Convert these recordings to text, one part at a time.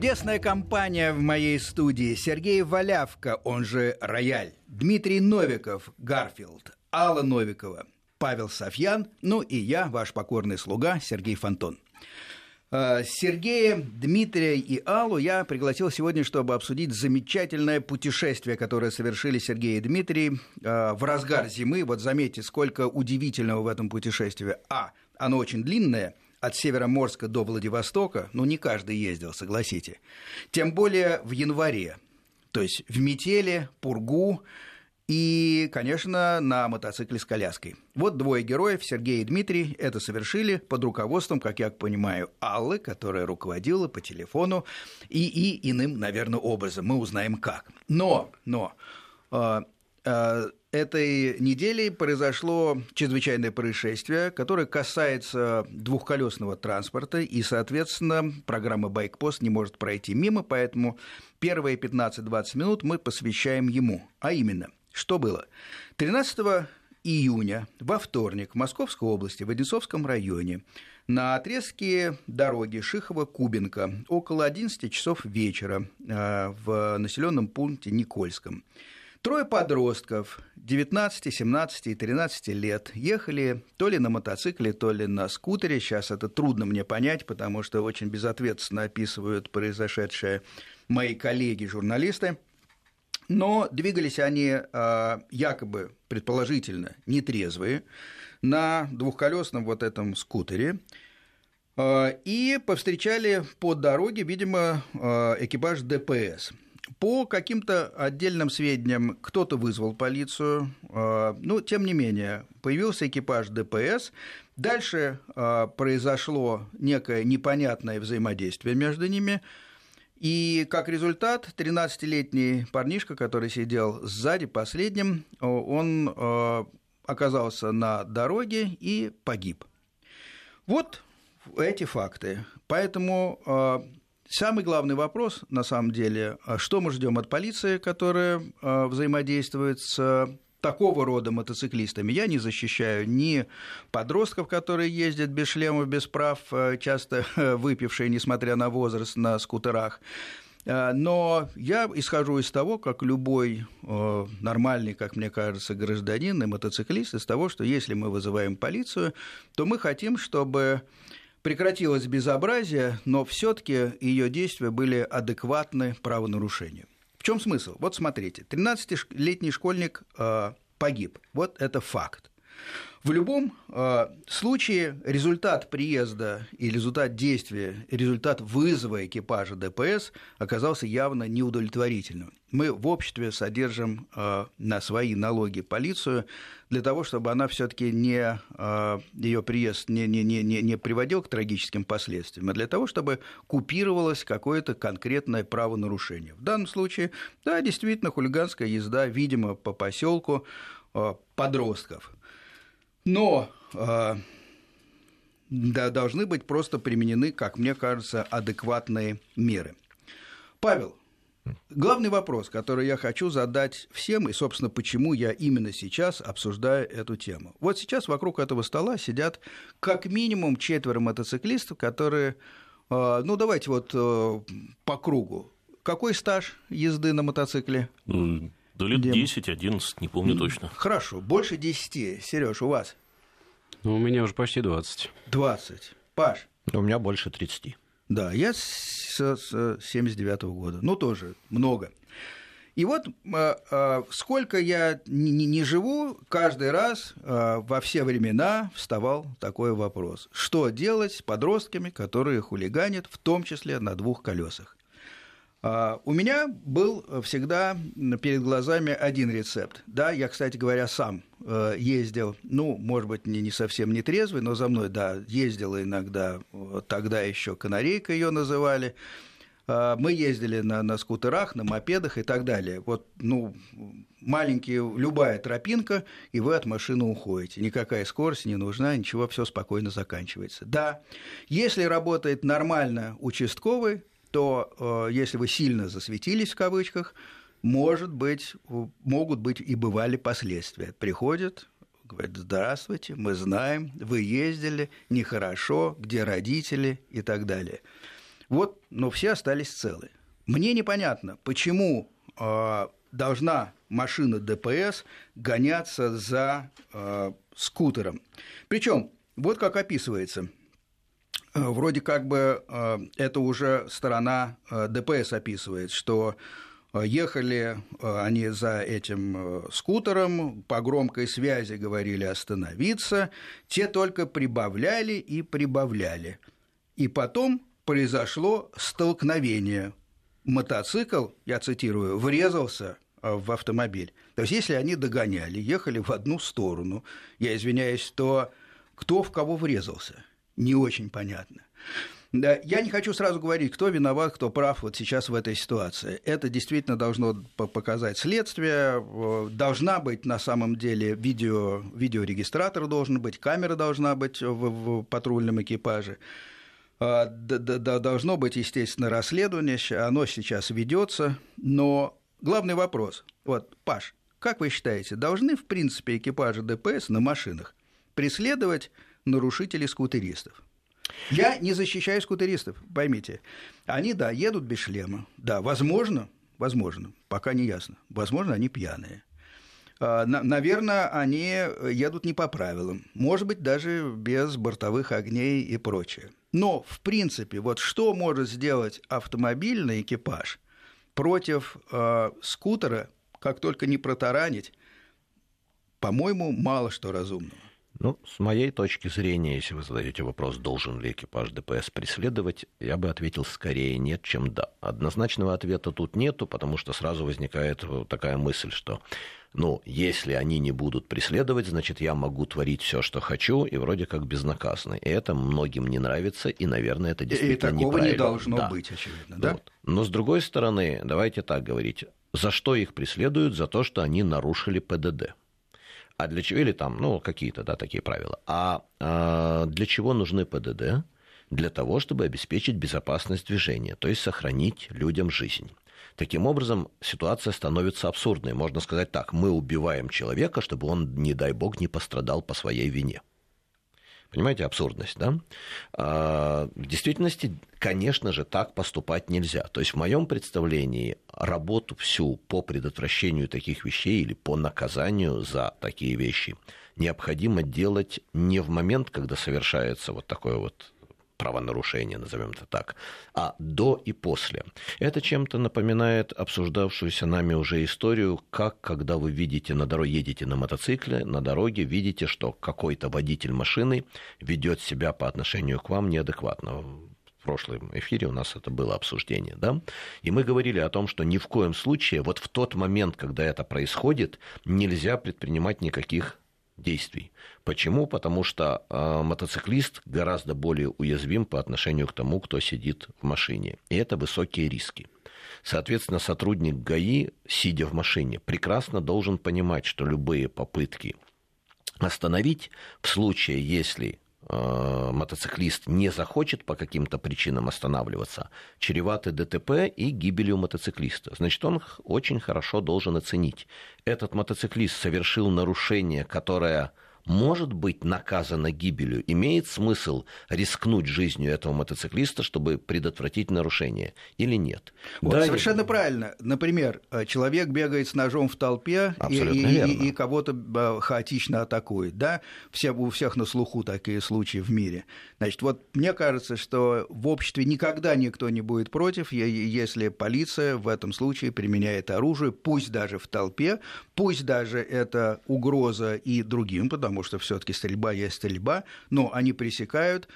Чудесная компания в моей студии. Сергей Валявка, он же Рояль. Дмитрий Новиков, Гарфилд. Алла Новикова, Павел Софьян. Ну и я, ваш покорный слуга, Сергей Фонтон. Э, Сергея, Дмитрия и Аллу я пригласил сегодня, чтобы обсудить замечательное путешествие, которое совершили Сергей и Дмитрий э, в разгар зимы. Вот заметьте, сколько удивительного в этом путешествии. А, оно очень длинное – от Североморска до Владивостока, ну, не каждый ездил, согласите. Тем более в январе. То есть в метели, пургу и, конечно, на мотоцикле с коляской. Вот двое героев, Сергей и Дмитрий, это совершили под руководством, как я понимаю, Аллы, которая руководила по телефону и, и иным, наверное, образом. Мы узнаем как. Но, но э, этой неделе произошло чрезвычайное происшествие, которое касается двухколесного транспорта, и, соответственно, программа «Байкпост» не может пройти мимо, поэтому первые 15-20 минут мы посвящаем ему. А именно, что было? 13 июня, во вторник, в Московской области, в Одинцовском районе, на отрезке дороги Шихова-Кубинка около 11 часов вечера э, в населенном пункте Никольском – Трое подростков 19, 17 и 13 лет ехали то ли на мотоцикле, то ли на скутере. Сейчас это трудно мне понять, потому что очень безответственно описывают произошедшее мои коллеги-журналисты. Но двигались они а, якобы, предположительно, нетрезвые на двухколесном вот этом скутере. А, и повстречали по дороге, видимо, а, экипаж ДПС. По каким-то отдельным сведениям кто-то вызвал полицию, а, но тем не менее появился экипаж ДПС. Дальше а, произошло некое непонятное взаимодействие между ними. И как результат, 13-летний парнишка, который сидел сзади последним, он а, оказался на дороге и погиб. Вот эти факты. Поэтому Самый главный вопрос, на самом деле, а что мы ждем от полиции, которая а, взаимодействует с такого рода мотоциклистами. Я не защищаю ни подростков, которые ездят без шлемов, без прав, а, часто выпившие, несмотря на возраст, на скутерах. Но я исхожу из того, как любой нормальный, как мне кажется, гражданин и мотоциклист, из того, что если мы вызываем полицию, то мы хотим, чтобы прекратилось безобразие, но все-таки ее действия были адекватны правонарушению. В чем смысл? Вот смотрите, 13-летний школьник э, погиб. Вот это факт. В любом э, случае результат приезда и результат действия, результат вызова экипажа ДПС оказался явно неудовлетворительным. Мы в обществе содержим э, на свои налоги полицию для того, чтобы она все-таки не э, ее приезд не, не, не, не приводил к трагическим последствиям, а для того, чтобы купировалось какое-то конкретное правонарушение. В данном случае, да, действительно, хулиганская езда, видимо, по поселку э, подростков – но э, да, должны быть просто применены, как мне кажется, адекватные меры. Павел, главный вопрос, который я хочу задать всем, и, собственно, почему я именно сейчас обсуждаю эту тему. Вот сейчас вокруг этого стола сидят как минимум четверо мотоциклистов, которые, э, ну, давайте вот э, по кругу. Какой стаж езды на мотоцикле? Да лет 10-11, не помню точно. Хорошо, больше 10. Сереж, у вас? Ну, у меня уже почти 20. 20. Паш? У меня больше 30. Да, я с, с 79 -го года. Ну, тоже много. И вот э, э, сколько я не, не живу, каждый раз э, во все времена вставал такой вопрос. Что делать с подростками, которые хулиганят, в том числе на двух колесах? А, у меня был всегда перед глазами один рецепт. Да, я, кстати говоря, сам э, ездил, ну, может быть, не, не совсем не трезвый, но за мной, да, ездил иногда, тогда еще канарейка ее называли. А, мы ездили на, на скутерах, на мопедах и так далее. Вот, ну, маленький, любая тропинка, и вы от машины уходите. Никакая скорость не нужна, ничего, все спокойно заканчивается. Да, если работает нормально участковый, то э, если вы сильно засветились в кавычках, может быть, могут быть и бывали последствия. Приходят, говорят, здравствуйте, мы знаем, вы ездили, нехорошо, где родители и так далее. Вот, но все остались целы. Мне непонятно, почему э, должна машина ДПС гоняться за э, скутером. Причем, вот как описывается. Э, вроде как бы э, это уже сторона э, ДПС описывает, что Ехали они за этим скутером, по громкой связи говорили остановиться, те только прибавляли и прибавляли. И потом произошло столкновение. Мотоцикл, я цитирую, врезался в автомобиль. То есть, если они догоняли, ехали в одну сторону, я извиняюсь, то кто в кого врезался? Не очень понятно. Да, я не хочу сразу говорить, кто виноват, кто прав вот сейчас в этой ситуации. Это действительно должно показать следствие. Должна быть на самом деле видео, видеорегистратор должен быть, камера должна быть в, в патрульном экипаже. А, должно быть, естественно, расследование, оно сейчас ведется, но главный вопрос. Вот, Паш, как вы считаете, должны, в принципе, экипажи ДПС на машинах преследовать нарушителей скутеристов? Я не защищаю скутеристов, поймите. Они, да, едут без шлема. Да, возможно, возможно, пока не ясно. Возможно, они пьяные. А, наверное, они едут не по правилам. Может быть, даже без бортовых огней и прочее. Но, в принципе, вот что может сделать автомобильный экипаж против э, скутера, как только не протаранить, по-моему, мало что разумного. Ну, с моей точки зрения, если вы задаете вопрос, должен ли экипаж ДПС преследовать, я бы ответил скорее нет, чем да. Однозначного ответа тут нету, потому что сразу возникает такая мысль, что ну, если они не будут преследовать, значит, я могу творить все, что хочу, и вроде как безнаказанно. И это многим не нравится, и, наверное, это действительно и такого неправильно. не должно да. быть, очевидно, да? Вот. Но, с другой стороны, давайте так говорить. За что их преследуют? За то, что они нарушили ПДД. А для чего, или там, ну, какие-то, да, такие правила. А, а для чего нужны ПДД? Для того, чтобы обеспечить безопасность движения, то есть сохранить людям жизнь. Таким образом, ситуация становится абсурдной. Можно сказать так, мы убиваем человека, чтобы он, не дай бог, не пострадал по своей вине. Понимаете, абсурдность, да? А, в действительности, конечно же, так поступать нельзя. То есть, в моем представлении, работу всю по предотвращению таких вещей или по наказанию за такие вещи необходимо делать не в момент, когда совершается вот такое вот правонарушения, назовем это так, а до и после. Это чем-то напоминает обсуждавшуюся нами уже историю, как когда вы видите на дороге, едете на мотоцикле, на дороге видите, что какой-то водитель машины ведет себя по отношению к вам неадекватно в прошлом эфире у нас это было обсуждение, да, и мы говорили о том, что ни в коем случае вот в тот момент, когда это происходит, нельзя предпринимать никаких действий. Почему? Потому что э, мотоциклист гораздо более уязвим по отношению к тому, кто сидит в машине. И это высокие риски. Соответственно, сотрудник ГАИ, сидя в машине, прекрасно должен понимать, что любые попытки остановить в случае, если мотоциклист не захочет по каким-то причинам останавливаться, чреваты ДТП и гибелью мотоциклиста. Значит, он очень хорошо должен оценить. Этот мотоциклист совершил нарушение, которое может быть наказана гибелью, имеет смысл рискнуть жизнью этого мотоциклиста, чтобы предотвратить нарушение или нет? Вот, да, совершенно и... правильно. Например, э, человек бегает с ножом в толпе и, и, и кого-то э, хаотично атакует. Да? Все, у всех на слуху такие случаи в мире. Значит, вот мне кажется, что в обществе никогда никто не будет против, если полиция в этом случае применяет оружие, пусть даже в толпе, пусть даже это угроза и другим, потому потому что все-таки стрельба есть стрельба, но они пресекают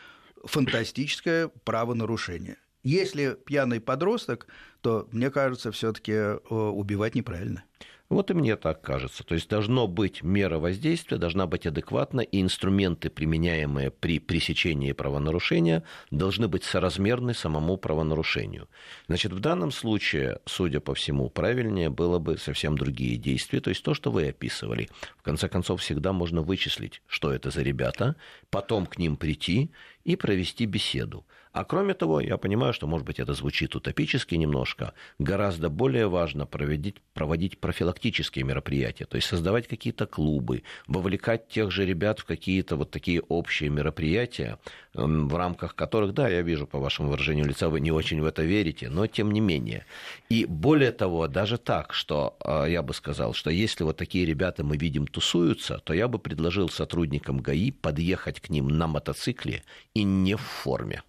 фантастическое правонарушение. Если пьяный подросток, то, мне кажется, все-таки э, убивать неправильно. Вот и мне так кажется. То есть должно быть мера воздействия, должна быть адекватна, и инструменты, применяемые при пресечении правонарушения, должны быть соразмерны самому правонарушению. Значит, в данном случае, судя по всему, правильнее было бы совсем другие действия, то есть то, что вы описывали. В конце концов, всегда можно вычислить, что это за ребята, потом к ним прийти и провести беседу. А кроме того, я понимаю, что, может быть, это звучит утопически немножко, гораздо более важно проводить, проводить профилактические мероприятия, то есть создавать какие-то клубы, вовлекать тех же ребят в какие-то вот такие общие мероприятия, в рамках которых, да, я вижу по вашему выражению лица, вы не очень в это верите, но тем не менее. И более того, даже так, что э, я бы сказал, что если вот такие ребята мы видим тусуются, то я бы предложил сотрудникам ГАИ подъехать к ним на мотоцикле и не в форме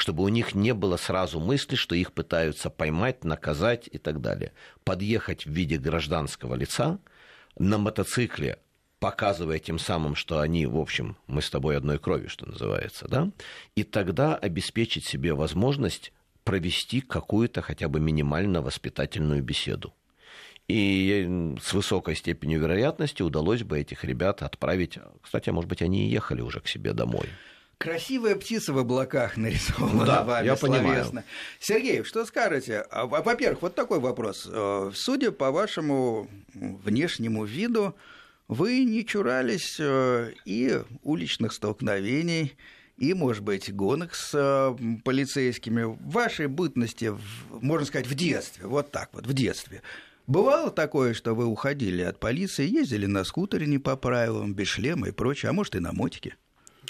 чтобы у них не было сразу мысли, что их пытаются поймать, наказать и так далее. Подъехать в виде гражданского лица на мотоцикле, показывая тем самым, что они, в общем, мы с тобой одной крови, что называется, да, и тогда обеспечить себе возможность провести какую-то хотя бы минимально воспитательную беседу. И с высокой степенью вероятности удалось бы этих ребят отправить. Кстати, может быть, они и ехали уже к себе домой. Красивая птица в облаках нарисована да, вами я словесно. Понимаю. Сергей, что скажете? А, во-первых, вот такой вопрос. Э, судя по вашему внешнему виду, вы не чурались э, и уличных столкновений, и, может быть, гонок с э, полицейскими. В вашей бытности, можно сказать, в детстве, вот так вот, в детстве. Бывало такое, что вы уходили от полиции, ездили на скутере не по правилам, без шлема и прочее, а может и на мотике?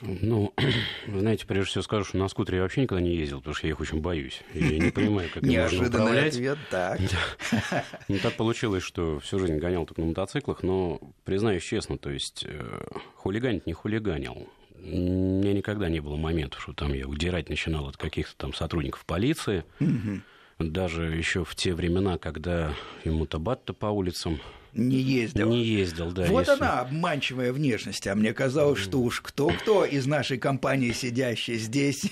Ну, знаете, прежде всего скажу, что на скутере я вообще никогда не ездил, потому что я их очень боюсь. И я не понимаю, как их можно управлять. ответ, так. Ну, так получилось, что всю жизнь гонял только на мотоциклах, но, признаюсь честно, то есть э, хулиганить не хулиганил. У меня никогда не было моментов, что там я удирать начинал от каких-то там сотрудников полиции. Даже еще в те времена, когда ему табат-то по улицам не ездил. Не ездил, да. Вот если... она, обманчивая внешность. А мне казалось, что уж кто-кто из нашей компании, сидящей здесь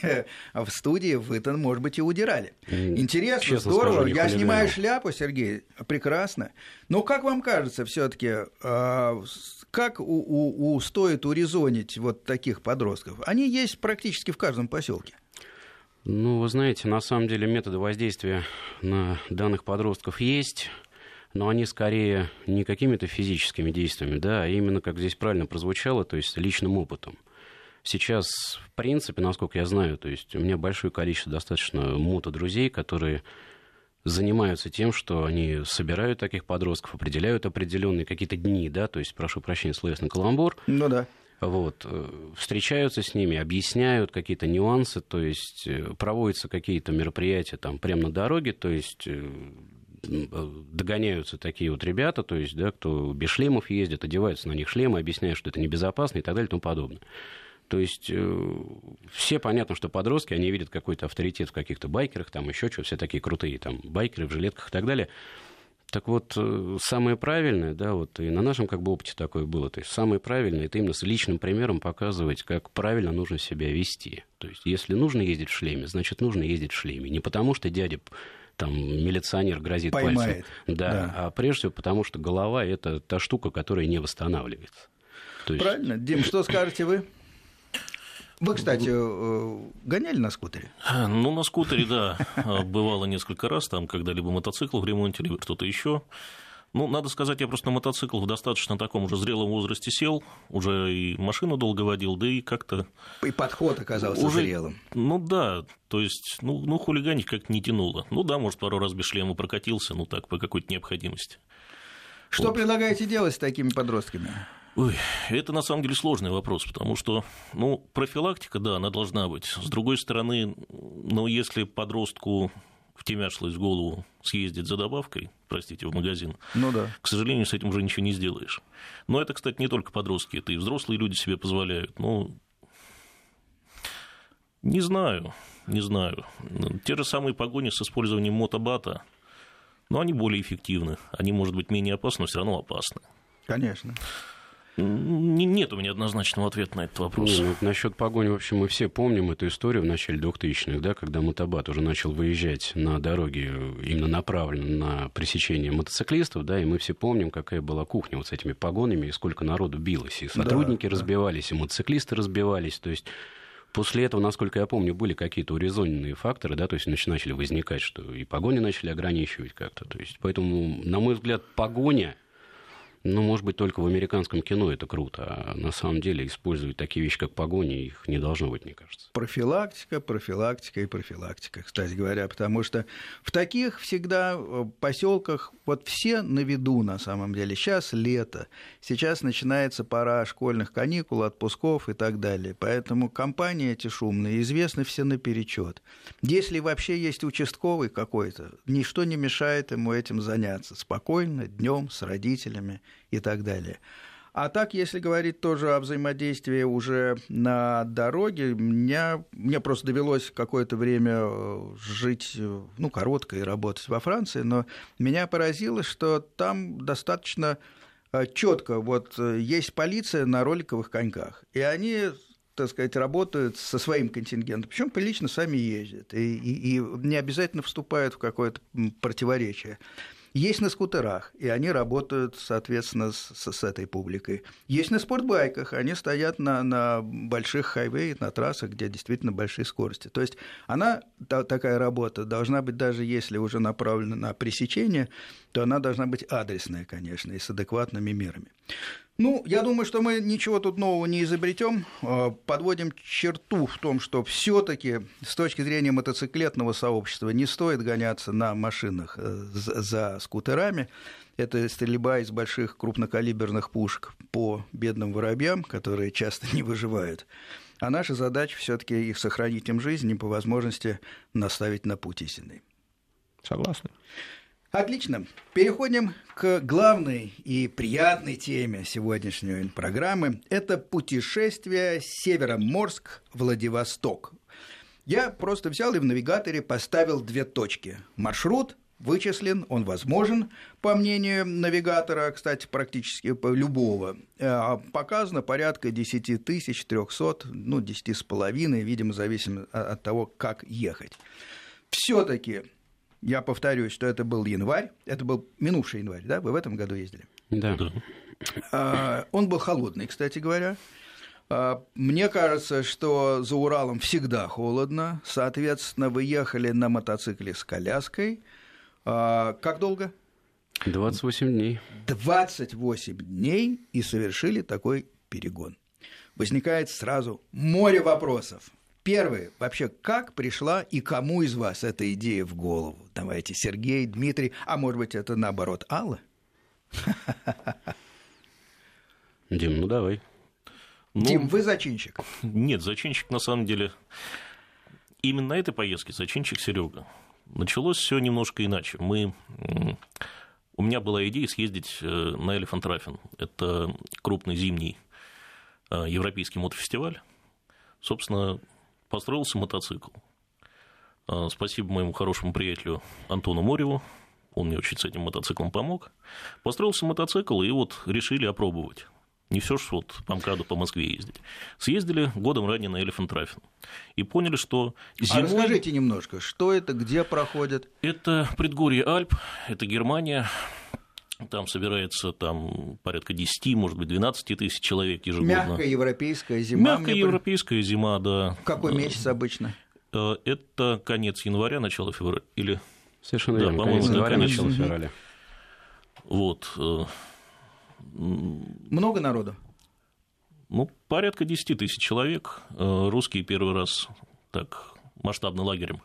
в студии, вы-то, может быть, и удирали. Интересно, Честно здорово. Скажу, Я снимаю шляпу, Сергей, прекрасно. Но как вам кажется, все-таки, а, как у, у, у, стоит урезонить вот таких подростков? Они есть практически в каждом поселке. Ну, вы знаете, на самом деле методы воздействия на данных подростков есть но они скорее не какими-то физическими действиями, да, а именно, как здесь правильно прозвучало, то есть личным опытом. Сейчас, в принципе, насколько я знаю, то есть у меня большое количество достаточно мото-друзей, которые занимаются тем, что они собирают таких подростков, определяют определенные какие-то дни, да, то есть, прошу прощения, словесный каламбур. Ну да. Вот, э, встречаются с ними, объясняют какие-то нюансы, то есть э, проводятся какие-то мероприятия там прямо на дороге, то есть э, догоняются такие вот ребята, то есть, да, кто без шлемов ездит, одеваются на них шлемы, объясняют, что это небезопасно и так далее и тому подобное. То есть э, все понятно, что подростки, они видят какой-то авторитет в каких-то байкерах, там еще что, все такие крутые там байкеры в жилетках и так далее. Так вот, э, самое правильное, да, вот и на нашем как бы опыте такое было, то есть самое правильное, это именно с личным примером показывать, как правильно нужно себя вести. То есть если нужно ездить в шлеме, значит, нужно ездить в шлеме. Не потому что дядя там милиционер грозит Поймает. пальцем. Да, да, а прежде всего потому, что голова – это та штука, которая не восстанавливается. То есть... Правильно. Дим, что скажете вы? Вы, кстати, э, гоняли на скутере? Ну, на скутере, да. Бывало несколько раз, там, когда либо мотоцикл в ремонте, либо кто-то еще. Ну, надо сказать, я просто на мотоцикл в достаточно таком уже зрелом возрасте сел, уже и машину долго водил, да и как-то... И подход оказался уже... зрелым. Ну да, то есть, ну, ну хулиганить как-то не тянуло. Ну да, может, пару раз без шлема прокатился, ну так, по какой-то необходимости. Что вот. предлагаете делать с такими подростками? Ой, это на самом деле сложный вопрос, потому что, ну, профилактика, да, она должна быть. С другой стороны, ну, если подростку втемяшлось в голову съездить за добавкой, простите, в магазин, ну да. к сожалению, с этим уже ничего не сделаешь. Но это, кстати, не только подростки, это и взрослые люди себе позволяют. Ну, не знаю, не знаю. Те же самые погони с использованием мотобата, но они более эффективны. Они, может быть, менее опасны, но все равно опасны. Конечно. Нет у меня однозначного ответа на этот вопрос. Ну, насчет погони, в общем, мы все помним эту историю в начале 2000-х, да, когда мотобат уже начал выезжать на дороге, именно направленно на пресечение мотоциклистов, да, и мы все помним, какая была кухня вот с этими погонами, и сколько народу билось, и сотрудники да, разбивались, да. и мотоциклисты разбивались, то есть После этого, насколько я помню, были какие-то урезоненные факторы, да, то есть начали возникать, что и погони начали ограничивать как-то. То есть, поэтому, на мой взгляд, погоня Ну, может быть, только в американском кино это круто, а на самом деле использовать такие вещи, как погони, их не должно быть, мне кажется. Профилактика, профилактика и профилактика, кстати говоря, потому что в таких всегда э, поселках вот все на виду на самом деле. Сейчас лето, сейчас начинается пора школьных каникул, отпусков и так далее. Поэтому компании эти шумные известны все наперечет. Если вообще есть участковый какой-то, ничто не мешает ему этим заняться спокойно, днем с родителями и так далее. А так, если говорить тоже о взаимодействии уже на дороге, меня, мне просто довелось какое-то время э, жить, э, ну, коротко и работать во Франции, но меня поразило, что там достаточно э, четко вот есть полиция на роликовых коньках, и они так сказать, работают со своим контингентом, причем прилично сами ездят, и, и, и не обязательно вступают в какое-то противоречие. Есть на скутерах, и они работают, соответственно, с, с этой публикой. Есть на спортбайках, они стоят на, на больших хайвей, на трассах, где действительно большие скорости. То есть она, та, такая работа, должна быть, даже если уже направлена на пресечение, то она должна быть адресная, конечно, и с адекватными мерами. Ну, я думаю, что мы ничего тут нового не изобретем. А, подводим черту в том, что все-таки с точки зрения мотоциклетного сообщества не стоит гоняться на машинах э, за скутерами. Это стрельба из больших крупнокалиберных пушек по бедным воробьям, которые часто не выживают. А наша задача все-таки их сохранить им жизнь и по возможности наставить на путь истинный. Согласны. Отлично. Переходим к главной и приятной теме сегодняшней программы. Это путешествие Североморск-Владивосток. Я просто взял и в навигаторе поставил две точки. Маршрут вычислен, он возможен, по мнению навигатора, кстати, практически любого. Э, показано порядка 10 тысяч 300, ну, 10 с половиной, видимо, зависимо от того, как ехать. Все-таки я повторюсь, что это был январь, это был минувший январь, да? Вы в этом году ездили? Да. А, он был холодный, кстати говоря. А, мне кажется, что за Уралом всегда холодно. Соответственно, вы ехали на мотоцикле с коляской. А, как долго? 28 дней. 28 дней и совершили такой перегон. Возникает сразу море вопросов. Первый, вообще, как пришла и кому из вас эта идея в голову? Давайте, Сергей, Дмитрий, а может быть, это наоборот, Алла? Дим, ну давай. Ну, Дим, вы зачинщик? Нет, зачинщик на самом деле именно этой поездки зачинщик Серега. Началось все немножко иначе. Мы у меня была идея съездить э, на Elephant Рафин. Это крупный зимний э, европейский мотофестиваль. Собственно, построился мотоцикл. А, спасибо моему хорошему приятелю Антону Мореву, он мне очень с этим мотоциклом помог. Построился мотоцикл, и вот решили опробовать. Не все ж вот по МКАДу по Москве ездить. Съездили годом ранее на Elephant Рафин. И поняли, что а зимой... А расскажите немножко, что это, где проходит? Это предгорье Альп, это Германия. Там собирается там, порядка 10, может быть, 12 тысяч человек ежегодно. Мягкая европейская зима. Мягкая европейская зима, да. В какой месяц обычно? Э, это конец января, начало февраля. Или... Совершенно верно, да, конец января, начало февраля. Вот. Э, Много народу? Ну, порядка 10 тысяч человек. Э, русские первый раз так масштабным лагерем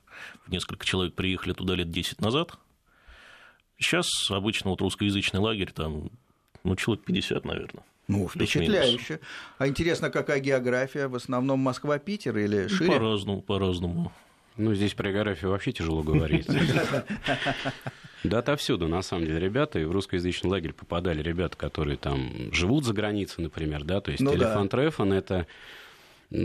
несколько человек приехали туда лет 10 назад – Сейчас обычно вот русскоязычный лагерь, там, ну, человек 50, наверное. Ну, впечатляюще. А интересно, какая география? В основном Москва-Питер или шире? По-разному, по-разному. Ну, здесь про географию вообще тяжело говорить. Да, отовсюду, на самом деле, ребята. И в русскоязычный лагерь попадали ребята, которые там живут за границей, например, да. То есть ну, Элефант да. Рефан – это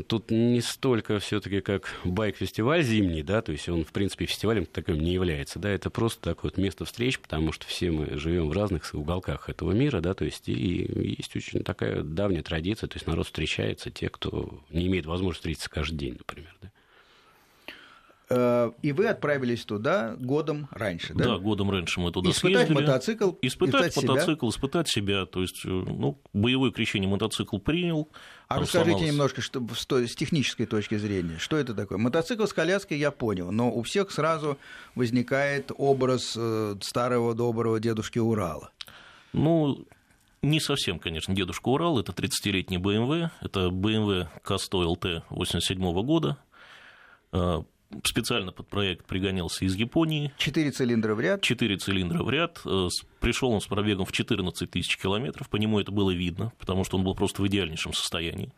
Тут не столько все-таки как байк-фестиваль зимний, да, то есть он, в принципе, фестивалем таким не является, да, это просто такое вот место встреч, потому что все мы живем в разных уголках этого мира, да, то есть и есть очень такая давняя традиция, то есть народ встречается, те, кто не имеет возможности встретиться каждый день, например, да. Э, и вы отправились туда годом раньше, да? Да, годом раньше мы туда испытать съездили. мотоцикл, испытать, испытать мотоцикл, себя. испытать себя. То есть, э, ну, боевое крещение мотоцикл принял. А расскажите сломался. немножко, что, с технической точки зрения, что это такое? Мотоцикл с коляской я понял, но у всех сразу возникает образ э, старого доброго дедушки Урала. Ну, Не совсем, конечно, дедушка Урал. Это 30-летний BMW. Это BMW К100 LT 87 года. Специально под проект пригонялся из Японии. Четыре цилиндра в ряд. Четыре цилиндра в ряд. Э, Пришел он с пробегом в 14 тысяч километров. По нему это было видно, потому что он был просто в идеальнейшем состоянии.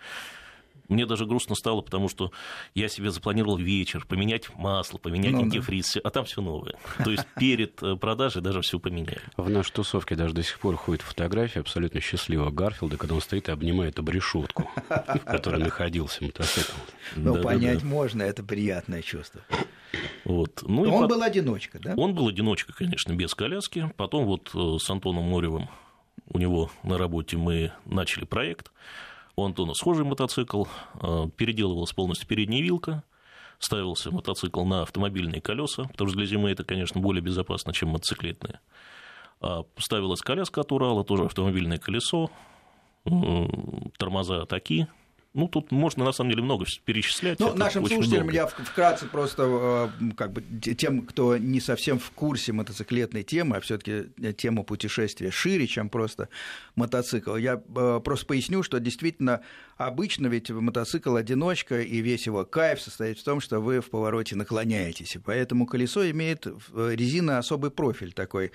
Мне даже грустно стало, потому что я себе запланировал вечер, поменять масло, поменять ну, антифриз, да. а там все новое. То есть перед э, продажей даже все поменяли. В нашей тусовке даже до сих пор ходит фотография абсолютно счастливого Гарфилда, когда он стоит и обнимает обрешетку, в которой находился мотоцикл. Ну, понять можно, это приятное чувство. Вот. Ну, он был одиночка, да? Он был одиночка, конечно, без коляски. Потом вот э, с Антоном Моревым у него на работе мы начали проект. У Антона схожий мотоцикл, э, переделывалась полностью передняя вилка, ставился мотоцикл на автомобильные колеса, потому что для зимы это, конечно, более безопасно, чем мотоциклетные. А ставилась коляска от Урала, тоже автомобильное колесо, тормоза такие, ну, тут можно, на самом деле, много перечислять. Ну, нашим слушателям много. я вкратце просто, э, как бы, тем, кто не совсем в курсе мотоциклетной темы, а все таки тема путешествия шире, чем просто мотоцикл, я э, просто поясню, что действительно обычно ведь мотоцикл одиночка, и весь его кайф состоит в том, что вы в повороте наклоняетесь, и поэтому колесо имеет э, резина особый профиль такой,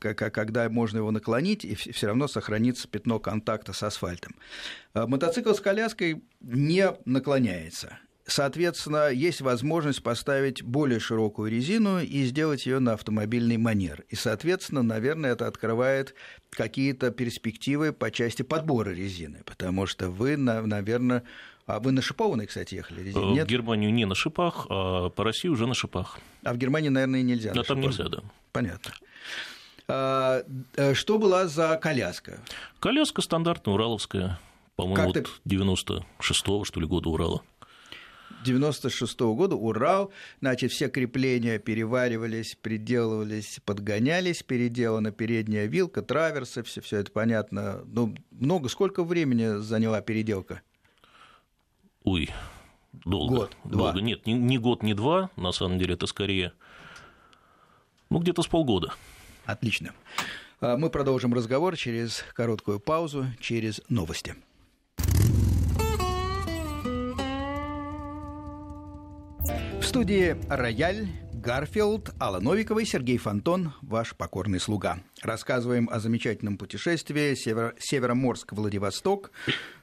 когда можно его наклонить, и все равно сохранится пятно контакта с асфальтом. Мотоцикл с коляской не наклоняется. Соответственно, есть возможность поставить более широкую резину и сделать ее на автомобильный манер. И, соответственно, наверное, это открывает какие-то перспективы по части подбора резины, потому что вы, наверное, а вы на шипованной, кстати, ехали резине? Нет? В Германию не на шипах, а по России уже на шипах. А в Германии, наверное, и нельзя. Да, там нельзя, да. Понятно. А, э, что была за коляска? Коляска стандартная, ураловская. По-моему, вот 96-го, что ли, года Урала. 96 -го года Урал, значит, все крепления переваривались, приделывались, подгонялись, переделана передняя вилка, траверсы, все, все это понятно. Ну, много, сколько времени заняла переделка? Ой, долго. Год, долго. Два. Нет, не, не год, не два, на самом деле, это скорее, ну, где-то с полгода. Отлично. А мы продолжим разговор через короткую паузу, через новости. студии «Рояль», Гарфилд, Алла Новикова и Сергей Фонтон, ваш покорный слуга. Рассказываем о замечательном путешествии северо- Североморск-Владивосток,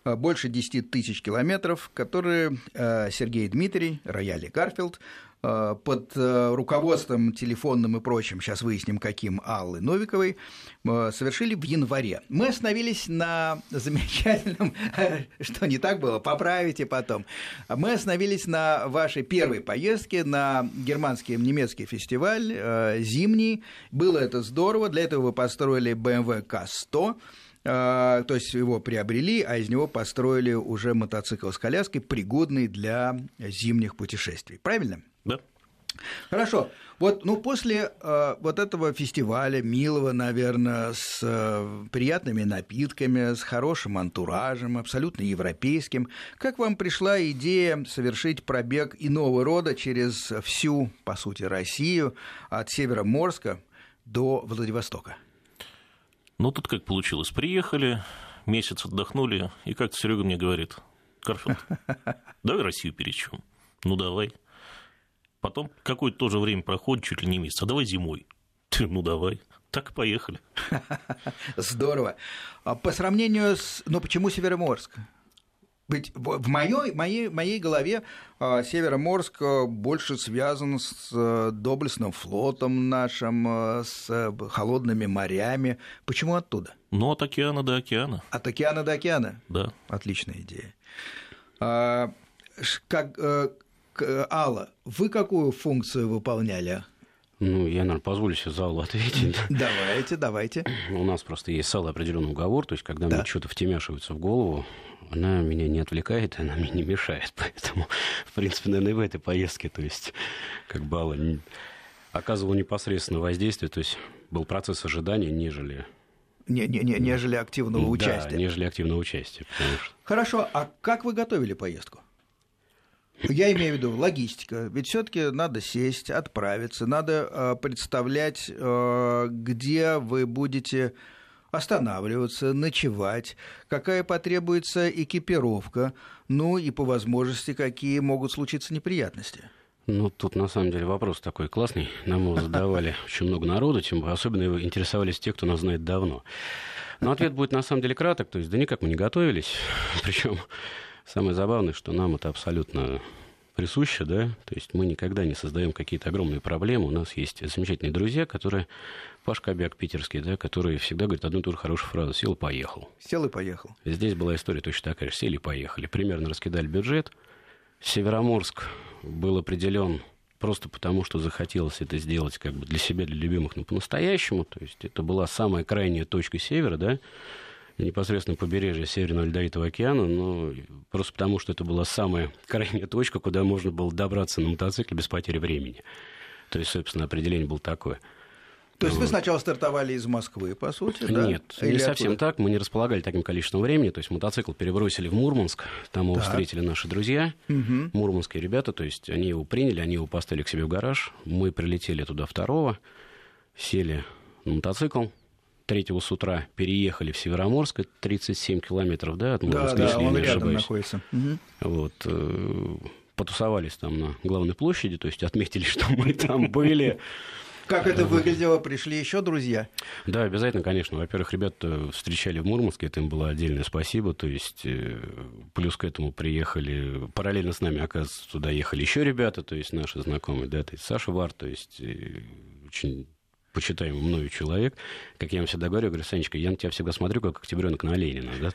э, больше 10 тысяч километров, которые э, Сергей Дмитрий, Рояль и Гарфилд под э, руководством телефонным и прочим, сейчас выясним, каким, Аллы Новиковой, э, совершили в январе. Мы остановились на замечательном, что не так было, поправите потом. Мы остановились на вашей первой поездке на германский немецкий фестиваль зимний. Было это здорово, для этого вы построили BMW K100, то есть его приобрели, а из него построили уже мотоцикл с коляской, пригодный для зимних путешествий. Правильно? Да. Хорошо. Вот, ну, после э, вот этого фестиваля, милого, наверное, с э, приятными напитками, с хорошим антуражем, абсолютно европейским, как вам пришла идея совершить пробег иного рода через всю, по сути, Россию, от Североморска до Владивостока? Ну, тут как получилось. Приехали, месяц отдохнули, и как-то Серега мне говорит, Карфилд, давай Россию перечем. Ну, давай. Потом какое-то тоже время проходит, чуть ли не месяц. А давай зимой. Ну, давай. Так и поехали. Здорово. А по сравнению с... Ну, почему Североморск? Ведь в моей, моей, моей голове а, Североморск а, больше связан с доблестным флотом нашим, с холодными морями. Почему оттуда? Ну, от океана до океана. От океана до океана? Да. Отличная идея. Как, Э, Алла, вы какую функцию выполняли? Ну, я, наверное, позволю себе за Аллу ответить. Давайте, давайте. У нас просто есть с Аллой определенный уговор, то есть, когда да. мне что-то втемяшивается в голову, она меня не отвлекает, она мне не мешает. Поэтому, в принципе, наверное, и в этой поездке, то есть, как бы Алла оказывала непосредственно воздействие, то есть, был процесс ожидания, нежели не, не, не, нежели активного да, участия. нежели активного участия. Что... Хорошо, а как вы готовили поездку? Я имею в виду логистика. Ведь все-таки надо сесть, отправиться, надо э, представлять, э, где вы будете останавливаться, ночевать, какая потребуется экипировка, ну и по возможности, какие могут случиться неприятности. Ну, тут на самом деле вопрос такой классный. Нам его задавали очень много народу, тем особенно интересовались те, кто нас знает давно. Но ответ будет на самом деле краток, то есть да никак мы не готовились. Причем самое забавное, что нам это абсолютно присуще, да, то есть мы никогда не создаем какие-то огромные проблемы. У нас есть замечательные друзья, которые, Паш Кобяк питерский, да, который всегда говорит одну и ту же хорошую фразу «сел и поехал». Сел и поехал. Здесь была история точно такая же «сели и поехали». Примерно раскидали бюджет. Североморск был определен просто потому, что захотелось это сделать как бы для себя, для любимых, но по-настоящему. То есть это была самая крайняя точка севера, да, непосредственно побережье Северного Ледовитого океана, но просто потому, что это была самая крайняя точка, куда можно было добраться на мотоцикле без потери времени. То есть, собственно, определение было такое – то есть вы сначала стартовали из Москвы, по сути, да? Нет, Или не совсем откуда? так. Мы не располагали таким количеством времени. То есть мотоцикл перебросили в Мурманск. Там его так. встретили наши друзья, угу. мурманские ребята. То есть они его приняли, они его поставили к себе в гараж. Мы прилетели туда второго, сели на мотоцикл. Третьего с утра переехали в Североморск, 37 километров, да, от Мурманска, да, да, он рядом ошибаюсь. находится. Угу. Вот, э, потусовались там на главной площади, то есть отметили, что мы там были. Как это выглядело? Пришли еще друзья? Да, обязательно, конечно. Во-первых, ребят встречали в Мурманске, это им было отдельное спасибо. То есть, э, плюс к этому приехали, параллельно с нами, оказывается, туда ехали еще ребята, то есть наши знакомые, да, то есть Саша Вар, то есть э, очень почитаемый мною человек, как я вам всегда говорю, говорю, Санечка, я на тебя всегда смотрю, как октябренок на Ленина, да,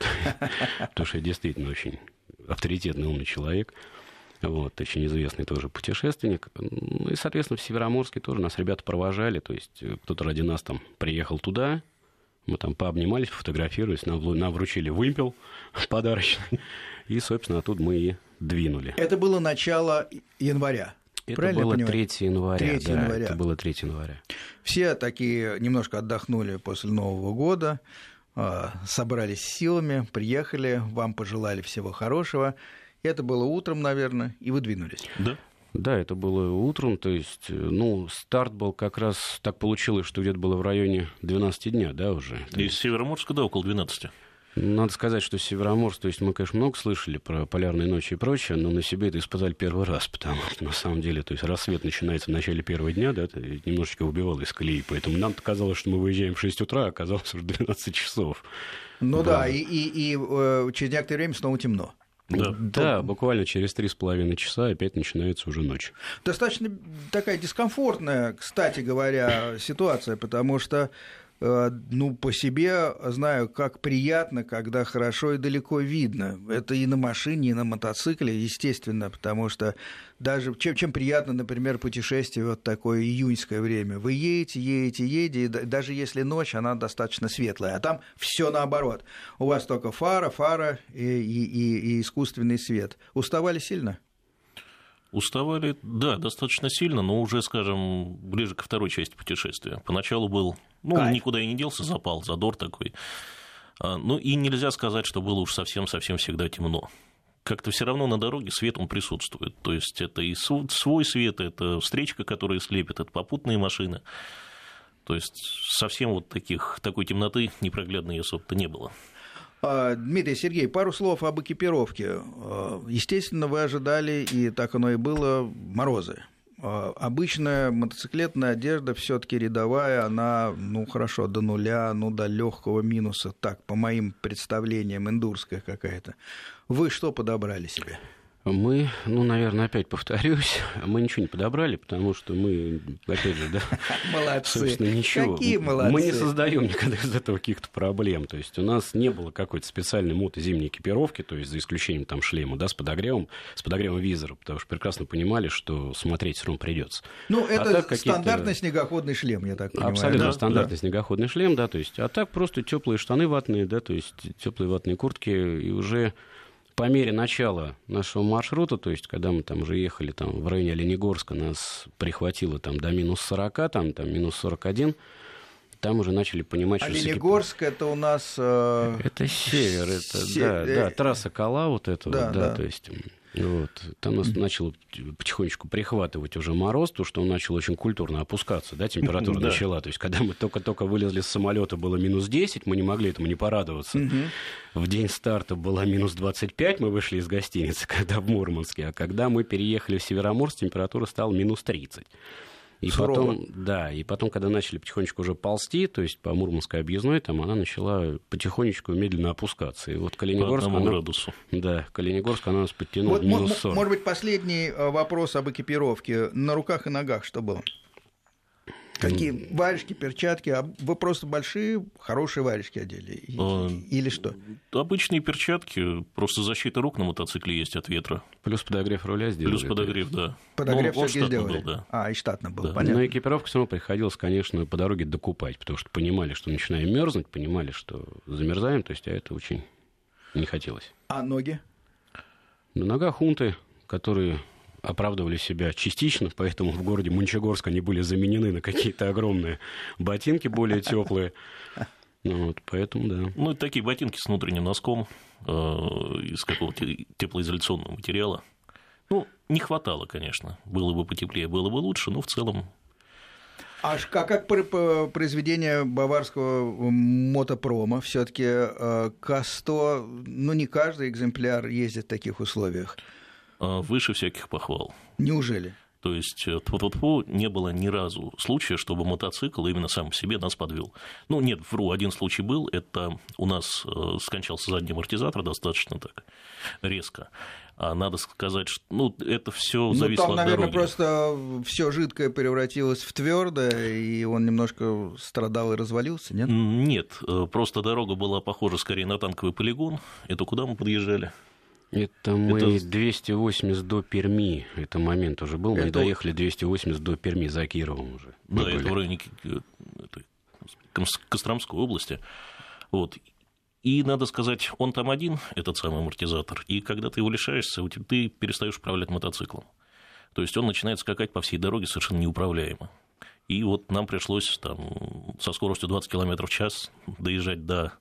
потому что я действительно очень авторитетный, умный человек вот, очень известный тоже путешественник. Ну и, соответственно, в Североморске тоже нас ребята провожали, то есть э, кто-то ради нас там приехал туда, мы там пообнимались, фотографировались, нам, нам вручили вымпел подарочный, и, собственно, оттуда мы и двинули. Это было начало января. Это Правильно было 3 января. 3 да, января. Это было 3 января. Все такие немножко отдохнули после Нового года, а, собрались силами, приехали, вам пожелали всего хорошего. Это было утром, наверное, и вы двинулись. Да. Да, это было утром, то есть, э, ну, старт был как раз, так получилось, что где-то было в районе 12 дня, да, уже. Из Североморска, да, около 12. Надо сказать, что Североморск, то есть мы, конечно, много слышали про полярные ночи и прочее, но на себе это испытали первый раз, потому что на самом деле, то есть рассвет начинается в начале первого дня, да, это немножечко выбивало из колеи, поэтому нам казалось, что мы выезжаем в 6 утра, а оказалось уже 12 часов. Ну да, да и, и, и э, через некоторое время снова темно. Да, да буквально через три с половиной часа опять начинается уже ночь. Достаточно такая дискомфортная, кстати говоря, ситуация, потому что ну, по себе знаю, как приятно, когда хорошо и далеко видно. Это и на машине, и на мотоцикле, естественно, потому что даже чем, чем приятно, например, путешествие вот такое июньское время. Вы едете, едете, едете, и даже если ночь, она достаточно светлая, а там все наоборот. У вас только фара, фара и, и, и искусственный свет. Уставали сильно? Уставали, да, достаточно сильно, но уже, скажем, ближе ко второй части путешествия. Поначалу был, ну, Кайф. никуда и не делся, запал, задор такой. А, ну, и нельзя сказать, что было уж совсем-совсем всегда темно. Как-то все равно на дороге свет он присутствует. То есть это и свой свет, это встречка, которая слепит, это попутные машины. То есть совсем вот таких, такой темноты непроглядной особо-то не было. А, Дмитрий Сергей, пару слов об экипировке. А, естественно, вы ожидали, и так оно и было, морозы. А, обычная мотоциклетная одежда все-таки рядовая, она, ну хорошо, до нуля, ну до легкого минуса, так, по моим представлениям, эндурская какая-то. Вы что подобрали себе? Мы, ну, наверное, опять повторюсь, мы ничего не подобрали, потому что мы, опять же, да, молодцы. собственно, ничего. Какие молодцы. Мы не создаем никогда из этого каких-то проблем. То есть у нас не было какой-то специальной мото-зимней экипировки, то есть за исключением там шлема, да, с подогревом, с подогревом визора, потому что прекрасно понимали, что смотреть все равно придется. Ну, а это а стандартный снегоходный шлем, я так понимаю. Абсолютно да? стандартный да. снегоходный шлем, да, то есть, а так просто теплые штаны ватные, да, то есть теплые ватные куртки, и уже по мере начала нашего маршрута, то есть когда мы там уже ехали там, в районе Оленегорска, нас прихватило там до минус 40, там, там минус 41, там уже начали понимать, что... Оленегорск это у нас... Э... Это север, это, Се... да, да, трасса Кала вот эта да, вот, да, да, то есть... Вот. Там нас начало потихонечку прихватывать уже мороз, то, что он начал очень культурно опускаться, да, температура Да. начала. То есть, когда мы только-только вылезли с самолета, было минус 10, мы не могли этому не порадоваться. В день старта было минус 25, мы вышли из гостиницы, когда в Мурманске. А когда мы переехали в Североморск, температура стала минус 30. И Сурово. потом, да, и потом, когда начали потихонечку уже ползти, то есть по Мурманской объездной, там она начала потихонечку медленно опускаться. И вот По Калинингорск, одному она, градусу. да, Калинингорск, она нас подтянула Вот, минус мо- 40. может быть, последний э, вопрос об экипировке. На руках и ногах что было? Какие варежки, перчатки? А вы просто большие, хорошие варежки одели? А, Или что? Обычные перчатки, просто защита рук на мотоцикле есть от ветра. Плюс подогрев руля сделали. Плюс подогрев, да. Подогрев Ну, все-таки штатно сделали? был, да. А, и штатно был, Да. понятно. Но экипировку все равно приходилось, конечно, по дороге докупать, потому что понимали, что начинаем мерзнуть, понимали, что замерзаем, то есть, а это очень не хотелось. А ноги? На ногах хунты, которые оправдывали себя частично, поэтому в городе Мончегорск они были заменены на какие-то огромные ботинки более теплые. Ну, вот, поэтому, да. Ну, это такие ботинки с внутренним носком э, из какого-то теплоизоляционного материала. Ну, не хватало, конечно. Было бы потеплее, было бы лучше, но в целом А как, как произведение баварского мотопрома, все-таки К100, ну не каждый экземпляр ездит в таких условиях. Э, выше всяких похвал. Неужели? То есть, э, тьфу-тьфу-тьфу, не было ни разу случая, чтобы мотоцикл именно сам по себе нас подвел. Ну, нет, вру, один случай был, это у нас э, скончался задний амортизатор достаточно так резко. А надо сказать, что ну, это все Ну, зависело там, от наверное, дороги. просто все жидкое превратилось в твердое, и он немножко страдал и развалился, нет? Нет, э, просто дорога была похожа скорее на танковый полигон. Это куда мы подъезжали? Это мы Это- 280 до Перми, это момент уже был, мы Это- доехали 280 до Перми, за Кировом уже. Мы Да, это в районе Костромской области. Вот. И надо сказать, он там один, этот самый амортизатор, и когда ты его лишаешься, ты перестаешь управлять мотоциклом. То есть он начинает скакать по всей дороге совершенно неуправляемо. И вот нам пришлось там со скоростью 20 км в час доезжать до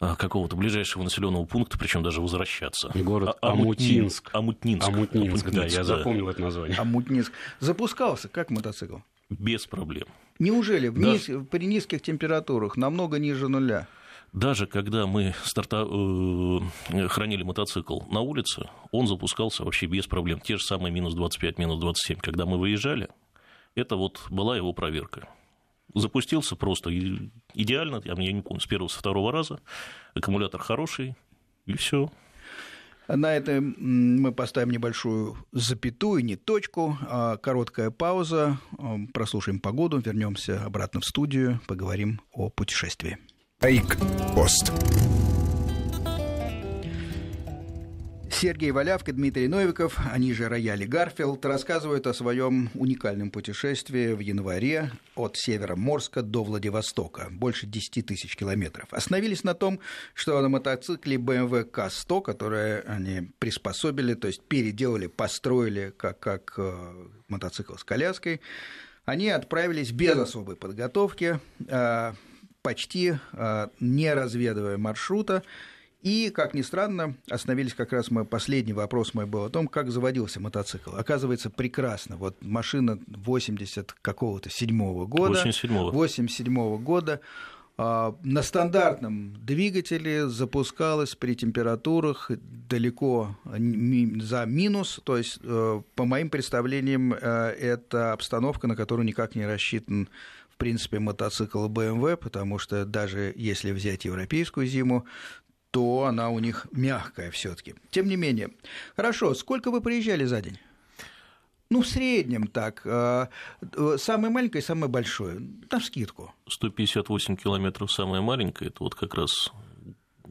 какого-то ближайшего населенного пункта, причем даже возвращаться. Город А- Амутинск. Амутнинск. Амутнинск, да, я да. запомнил это название. А Мутнинск запускался как мотоцикл? Без проблем. Неужели в Да. низ- при низких температурах, намного ниже нуля? Даже когда мы старта... э, хранили мотоцикл на улице, он запускался вообще без проблем. Те же самые минус 25, минус 27. Когда мы выезжали, это вот была его проверка. Запустился просто идеально, я не помню, с первого, со второго раза. Аккумулятор хороший, и все. На этом мы поставим небольшую запятую, не точку, а короткая пауза. Прослушаем погоду, вернемся обратно в студию, поговорим о путешествии. Айк Пост. Сергей Валявка, Дмитрий Новиков, они же Рояли Гарфилд, рассказывают о своем уникальном путешествии в январе от Североморска до Владивостока, больше 10 тысяч километров. Остановились на том, что на мотоцикле BMW K100, которое они приспособили, то есть переделали, построили как, как э, мотоцикл с коляской, они отправились без особой подготовки, э, почти э, не разведывая маршрута, и, как ни странно, остановились как раз мой последний вопрос мой был о том, как заводился мотоцикл. Оказывается, прекрасно. Вот машина 80 какого-то седьмого года. 87-го. 87 года. а, На стандартном двигателе запускалась при температурах далеко за минус, то есть, э, по моим представлениям, э, это обстановка, на которую никак не рассчитан, в принципе, мотоцикл BMW, потому что даже если взять европейскую зиму, то она у них мягкая все-таки. Тем не менее. Хорошо, сколько вы приезжали за день? Ну, в среднем так. э, э, Самое маленькое и самое большое. На скидку. 158 километров самая маленькая, это вот как раз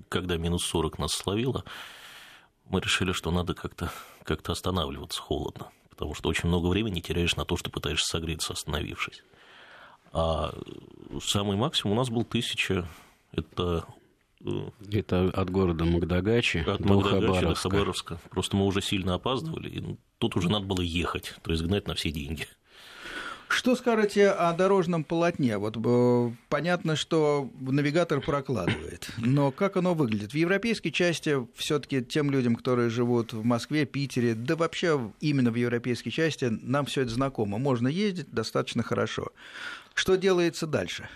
когда минус 40 нас словило, мы решили, что надо как-то как останавливаться холодно, потому что очень много времени теряешь на то, что пытаешься согреться, остановившись. А самый максимум у нас был 1000, это э, Это от города Магдагачи от до Магдагача до Хабаровска. Просто мы уже сильно опаздывали, и тут уже надо было ехать, то есть гнать на все деньги. Что скажете о дорожном полотне? Вот э, понятно, что навигатор прокладывает, но как оно выглядит? В европейской части все-таки тем людям, которые живут в Москве, Питере, да вообще именно в европейской части, нам все это знакомо. Можно ездить достаточно хорошо. Что делается дальше?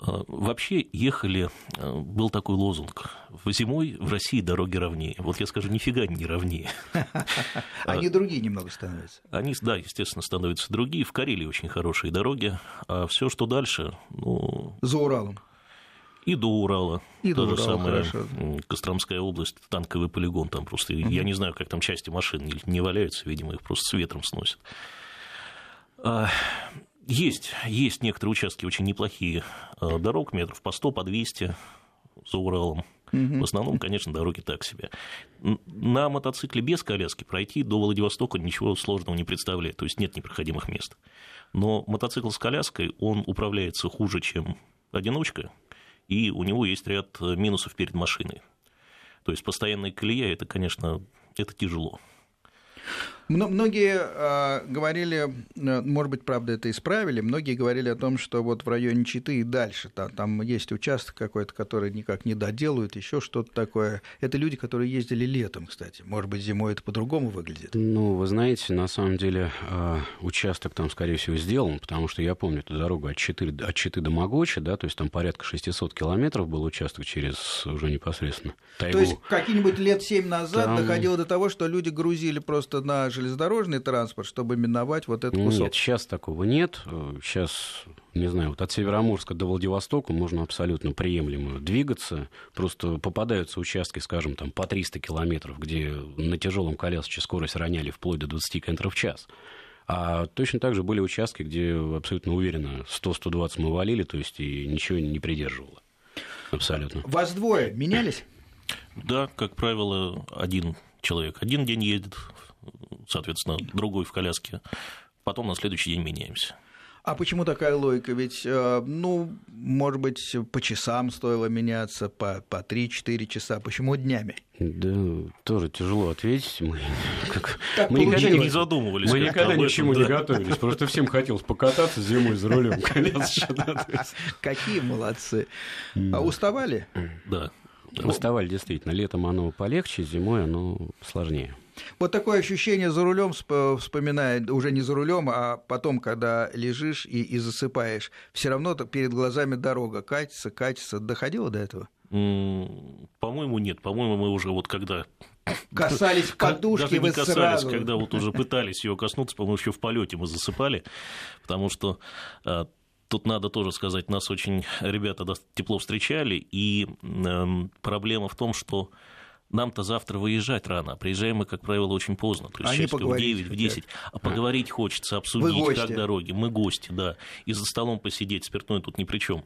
А, вообще ехали, а, был такой лозунг, зимой в России дороги ровнее. Вот я скажу, нифига не ровнее. Они другие немного становятся. Они, да, естественно, становятся другие. В Карелии очень хорошие дороги, а все, что дальше, ну... За Уралом. И до Урала. И То до же Урала, самое хорошо. Костромская область, танковый полигон там просто. Я не знаю, как там части машин не, не валяются, видимо, их просто с ветром сносят. Есть, есть некоторые участки очень неплохие э, дорог, метров по 100, по 200 за Уралом. В основном, конечно, дороги так себе. На мотоцикле без коляски пройти до Владивостока ничего сложного не представляет, то есть нет непроходимых мест. Но мотоцикл с коляской, он управляется хуже, чем одиночка, и у него есть ряд э, минусов перед машиной. То есть постоянная колея, это, конечно, это тяжело. Мно- Многие э, говорили, может быть, правда, это исправили, многие говорили о том, что вот в районе Читы и дальше, там, там есть участок какой-то, который никак не доделают, еще что-то такое. Это люди, которые ездили летом, кстати. Может быть, зимой это по-другому выглядит. Ну, вы знаете, на самом деле э, участок там, скорее всего, сделан, потому что я помню эту дорогу от Читы, от Читы до Могочи, да, то есть там порядка 600 километров был участок через уже непосредственно тайгу. То есть какие-нибудь лет семь назад Там- доходило до того, что люди грузили просто на железнодорожный транспорт, чтобы миновать вот этот кусок. Нет, сейчас такого нет. Сейчас, не знаю, вот от Североморска до Владивостока можно абсолютно приемлемо двигаться. Просто попадаются участки, скажем, там по 300 километров, где на тяжелом колясочке скорость роняли вплоть до 20 км в час. А точно так же были участки, где абсолютно уверенно 100-120 мы валили, то есть и ничего не придерживало. Абсолютно. Вас двое менялись? Да, как правило, один человек один день едет, соответственно, другой в коляске, потом на следующий день меняемся. А почему такая логика? Ведь, э, ну, может быть, по часам стоило меняться, по, по 3-4 часа. Почему днями? Да, тоже тяжело ответить. Мы, как, Так мы никогда не Не задумывались. Мы никогда ни к этом, чему да. не готовились. Просто всем хотелось покататься зимой за рулем. Какие молодцы. А уставали? Да. Уставали действительно. Летом оно полегче, зимой оно сложнее. Вот такое ощущение за рулем вспоминая, уже не за рулем, а потом, когда лежишь и, и засыпаешь, все равно перед глазами дорога катится, катится. Доходило до этого? По-моему, нет. По-моему, мы уже вот когда... Касались подушки, Даже не касались, сразу. когда вот уже пытались ее коснуться, по-моему, еще в полете мы засыпали, потому что а, Тут надо тоже сказать, нас очень ребята тепло встречали, и эм, проблема в том, что нам-то завтра выезжать рано, а приезжаем мы, как правило, очень поздно, то есть Они часиков в поговорить 9, в хотят. 10, а поговорить хочется, обсудить, как дороги, мы гости, да, и за столом посидеть, спиртное тут ни при чем.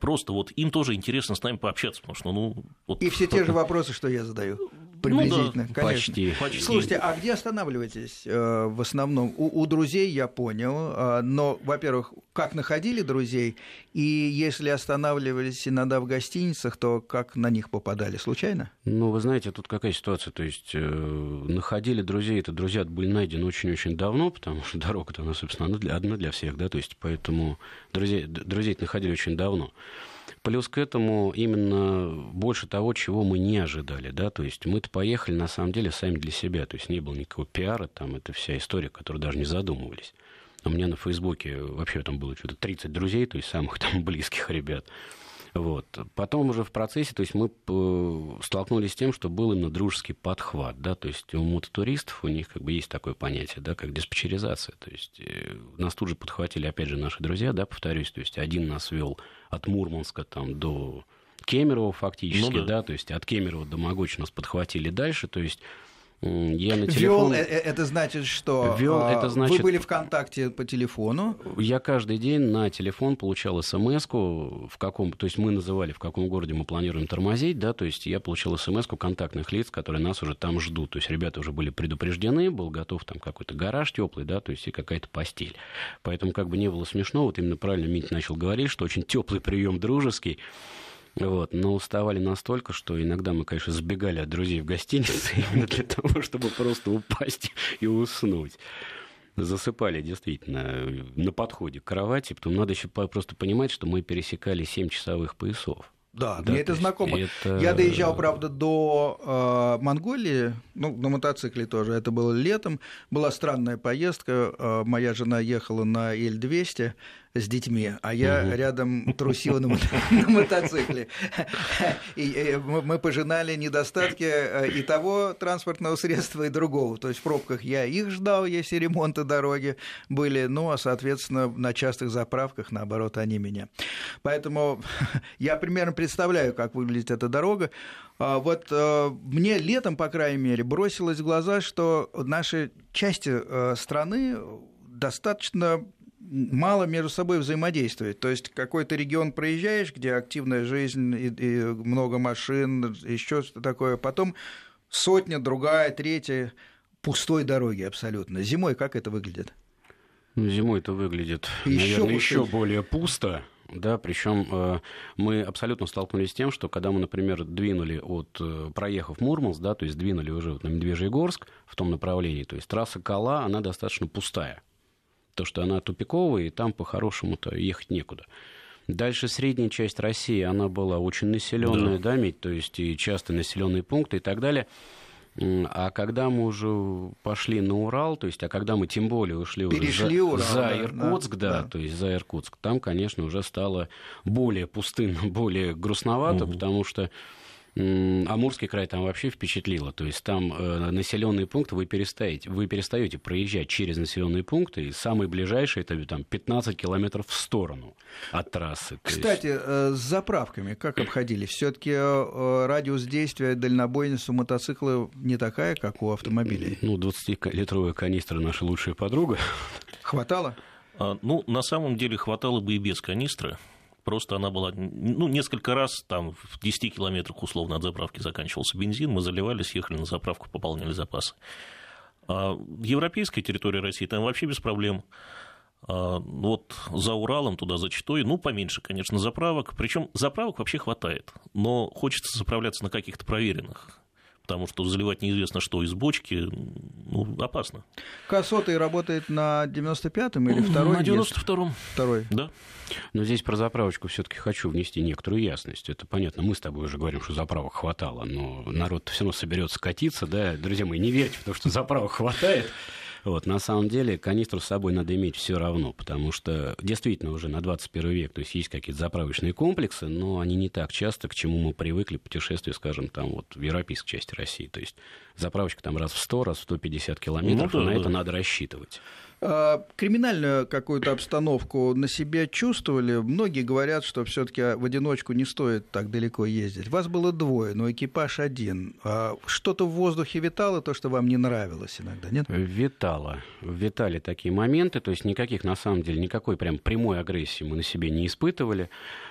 Просто вот им тоже интересно с нами пообщаться, потому что, ну... Вот... И все те же вопросы, что я задаю. Приблизительно, конечно. Почти. Почти. Слушайте, а где останавливаетесь э, в основном? У, у друзей я понял, э, но, во-первых, как находили друзей, и если останавливались иногда в гостиницах, то как на них попадали? Случайно? Ну, вы знаете, тут какая ситуация? То есть, э, находили друзей, это друзья были найдены очень-очень давно, потому что дорога-то, она, собственно, одна для, одна для всех, да, то есть, поэтому друзей, друзей находили очень давно. Плюс к этому именно больше того, чего мы не ожидали, да, то есть мы-то поехали на самом деле сами для себя, то есть не было никакого пиара, там это вся история, которую даже не задумывались. У меня на Фейсбуке вообще там было что-то 30 друзей, то есть самых там близких ребят. Вот. Потом уже в процессе, то есть мы э, столкнулись с тем, что был именно дружеский подхват, да, то есть у мототуристов у них как бы есть такое понятие, да, как диспетчеризация, то есть э, нас тут же подхватили, опять же, наши друзья, да, повторюсь, то есть один нас вел от Мурманска там до Кемерово фактически, Ну да. да, то есть от Кемерово до Могочи нас подхватили дальше, то есть я на Вел, телефон... э- э- это значит, что Вёл, а, это значит- вы были в контакте по телефону, Я каждый день на телефон получал смс в каком, то есть мы называли, в каком городе мы планируем тормозить, да, то есть я получал смс контактных лиц, которые нас уже там ждут. То есть ребята уже были предупреждены, был готов там какой-то гараж теплый, да, то есть и какая-то постель. Поэтому как бы не было смешно, вот именно правильно Мить начал говорить, что очень теплый прием дружеский. Вот, но уставали настолько, что иногда мы, конечно, сбегали от друзей в гостинице именно для того, чтобы просто упасть и уснуть. засыпали действительно на подходе к кровати, потом надо еще просто понимать, что мы пересекали 7 часовых поясов. Да, да, мне это знакомо. Это... Я доезжал, правда, до э, Монголии, ну, на мотоцикле тоже. Это было летом. Была странная поездка. Э, моя жена ехала на Л-200 с детьми, а я угу. рядом трусил на, на мотоцикле. И мы пожинали недостатки э, и того транспортного средства, и другого. То есть в пробках я их ждал, если ремонты дороги были, ну, а, соответственно, на частых заправках, наоборот, они меня. Поэтому я примерно представляю, как выглядит эта дорога. А вот э, мне летом, по крайней мере, бросилось в глаза, что наши части э, страны достаточно мало между собой взаимодействует. То есть какой-то регион проезжаешь, где активная жизнь и, и много машин, еще что-то такое, потом сотня, другая, третья пустой дороги абсолютно. Зимой как это выглядит? Ну, зимой это выглядит, еще наверное, еще более пусто. Да, причем э, мы абсолютно столкнулись с тем, что когда мы, например, двинули от, э, проехав Мурманск, да, то есть двинули уже вот на Медвежьегорск в том направлении, то есть трасса Кала, она достаточно пустая то, что она тупиковая, и там по-хорошему-то ехать некуда. Дальше средняя часть России, она была очень населенная, да, да то есть и часто населенные пункты и так далее. А когда мы уже пошли на Урал, то есть, а когда мы тем более ушли Перешли уже за, Урал, за Иркутск, да, да, да, то есть за Иркутск, там, конечно, уже стало более пустынно, более грустновато, угу. потому что Амурский край там вообще впечатлило. То есть там э, населенные пункты вы перестаете, вы перестаете проезжать через населенные пункты, и самый ближайший это там 15 километров в сторону от трассы. Кстати, есть... э, с заправками как обходили? Все-таки э, радиус действия дальнобойности у мотоцикла не такая, как у автомобилей. Ну, 20-литровая канистра наша лучшая подруга. Хватало? А, ну, на самом деле хватало бы и без канистры. Просто она была, ну, несколько раз, там, в 10 километрах условно от заправки заканчивался бензин, мы заливались, ехали на заправку, пополняли запасы. А в европейской территории России там вообще без проблем. А вот за Уралом, туда за Читой, ну, поменьше, конечно, заправок. Причем заправок вообще хватает, но хочется заправляться на каких-то проверенных потому что заливать неизвестно что из бочки, ну, опасно. Косотый работает на 95-м или второй? На 92-м. Второй. Да. Но здесь про заправочку все-таки хочу внести некоторую ясность. Это понятно, мы с тобой уже говорим, что заправок хватало, но народ все равно соберется катиться, да, друзья мои, не верьте то, что заправок хватает. Вот, на самом деле канистру с собой надо иметь все равно, потому что действительно уже на 21 век, то есть есть какие-то заправочные комплексы, но они не так часто, к чему мы привыкли путешествия, скажем, там вот в европейской части России. То есть заправочка там раз в 100, раз в 150 километров, ну, да, на да. это надо рассчитывать. А, криминальную какую-то обстановку на себе чувствовали. Многие говорят, что все-таки в одиночку не стоит так далеко ездить. Вас было двое, но экипаж один. А что-то в воздухе витало, то, что вам не нравилось иногда, нет? Витало. Витали такие моменты, то есть никаких, на самом деле, никакой прям прямой агрессии мы на себе не испытывали.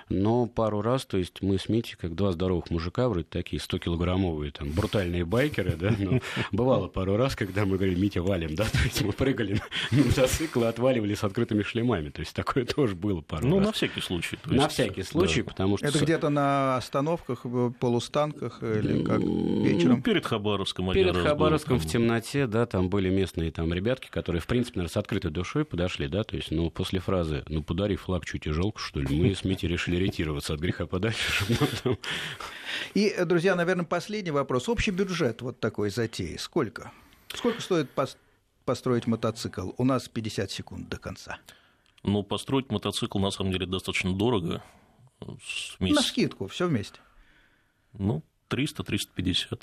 Но пару раз, то есть мы с Митей, как два здоровых мужика, вроде такие 100-килограммовые, там, брутальные байкеры, да, но бывало пару раз, когда мы говорили, Митя, валим, да, то есть мы прыгали на мотоциклы, отваливали с открытыми шлемами, то есть такое тоже было пару ну, раз. Ну, на всякий случай. На всякий случай, потому что... Это где-то на остановках, полустанках или как вечером? Ну, перед Хабаровском Перед Хабаровском в темноте, да, там были местные там ребятки, которые, в принципе, наверное, с открытой душой подошли, да, то есть, ну, после фразы, ну, подари флаг чуть и жалко, что ли, мы с Митей решили ориентироваться от греха подальше. И, друзья, наверное, последний вопрос. Общий бюджет вот такой затеи сколько? Сколько стоит построить мотоцикл? У нас 50 секунд до конца. Ну, построить мотоцикл, на самом деле, достаточно дорого. Вместе. На скидку, все вместе. Ну, 300-350.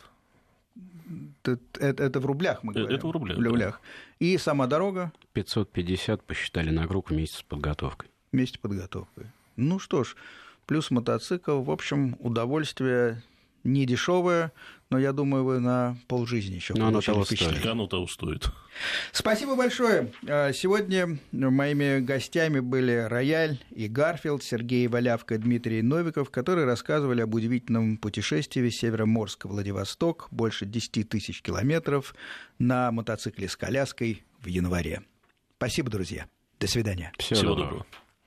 Это, это, это в рублях мы говорим? Это в рублях. В рублях. Да. И сама дорога? 550 посчитали на группу вместе с подготовкой. Вместе с подготовкой. Ну что ж, плюс мотоцикл. В общем, удовольствие не дешевое, но я думаю, вы на полжизни еще но оно того стоит. Оно того стоит. Спасибо большое. А, сегодня моими гостями были Рояль и Гарфилд, Сергей Валявка и Дмитрий Новиков, которые рассказывали об удивительном путешествии Североморск-Владивосток, больше 10 тысяч километров на мотоцикле с коляской в январе. Спасибо, друзья. До свидания. Всего, Всего доброго. доброго.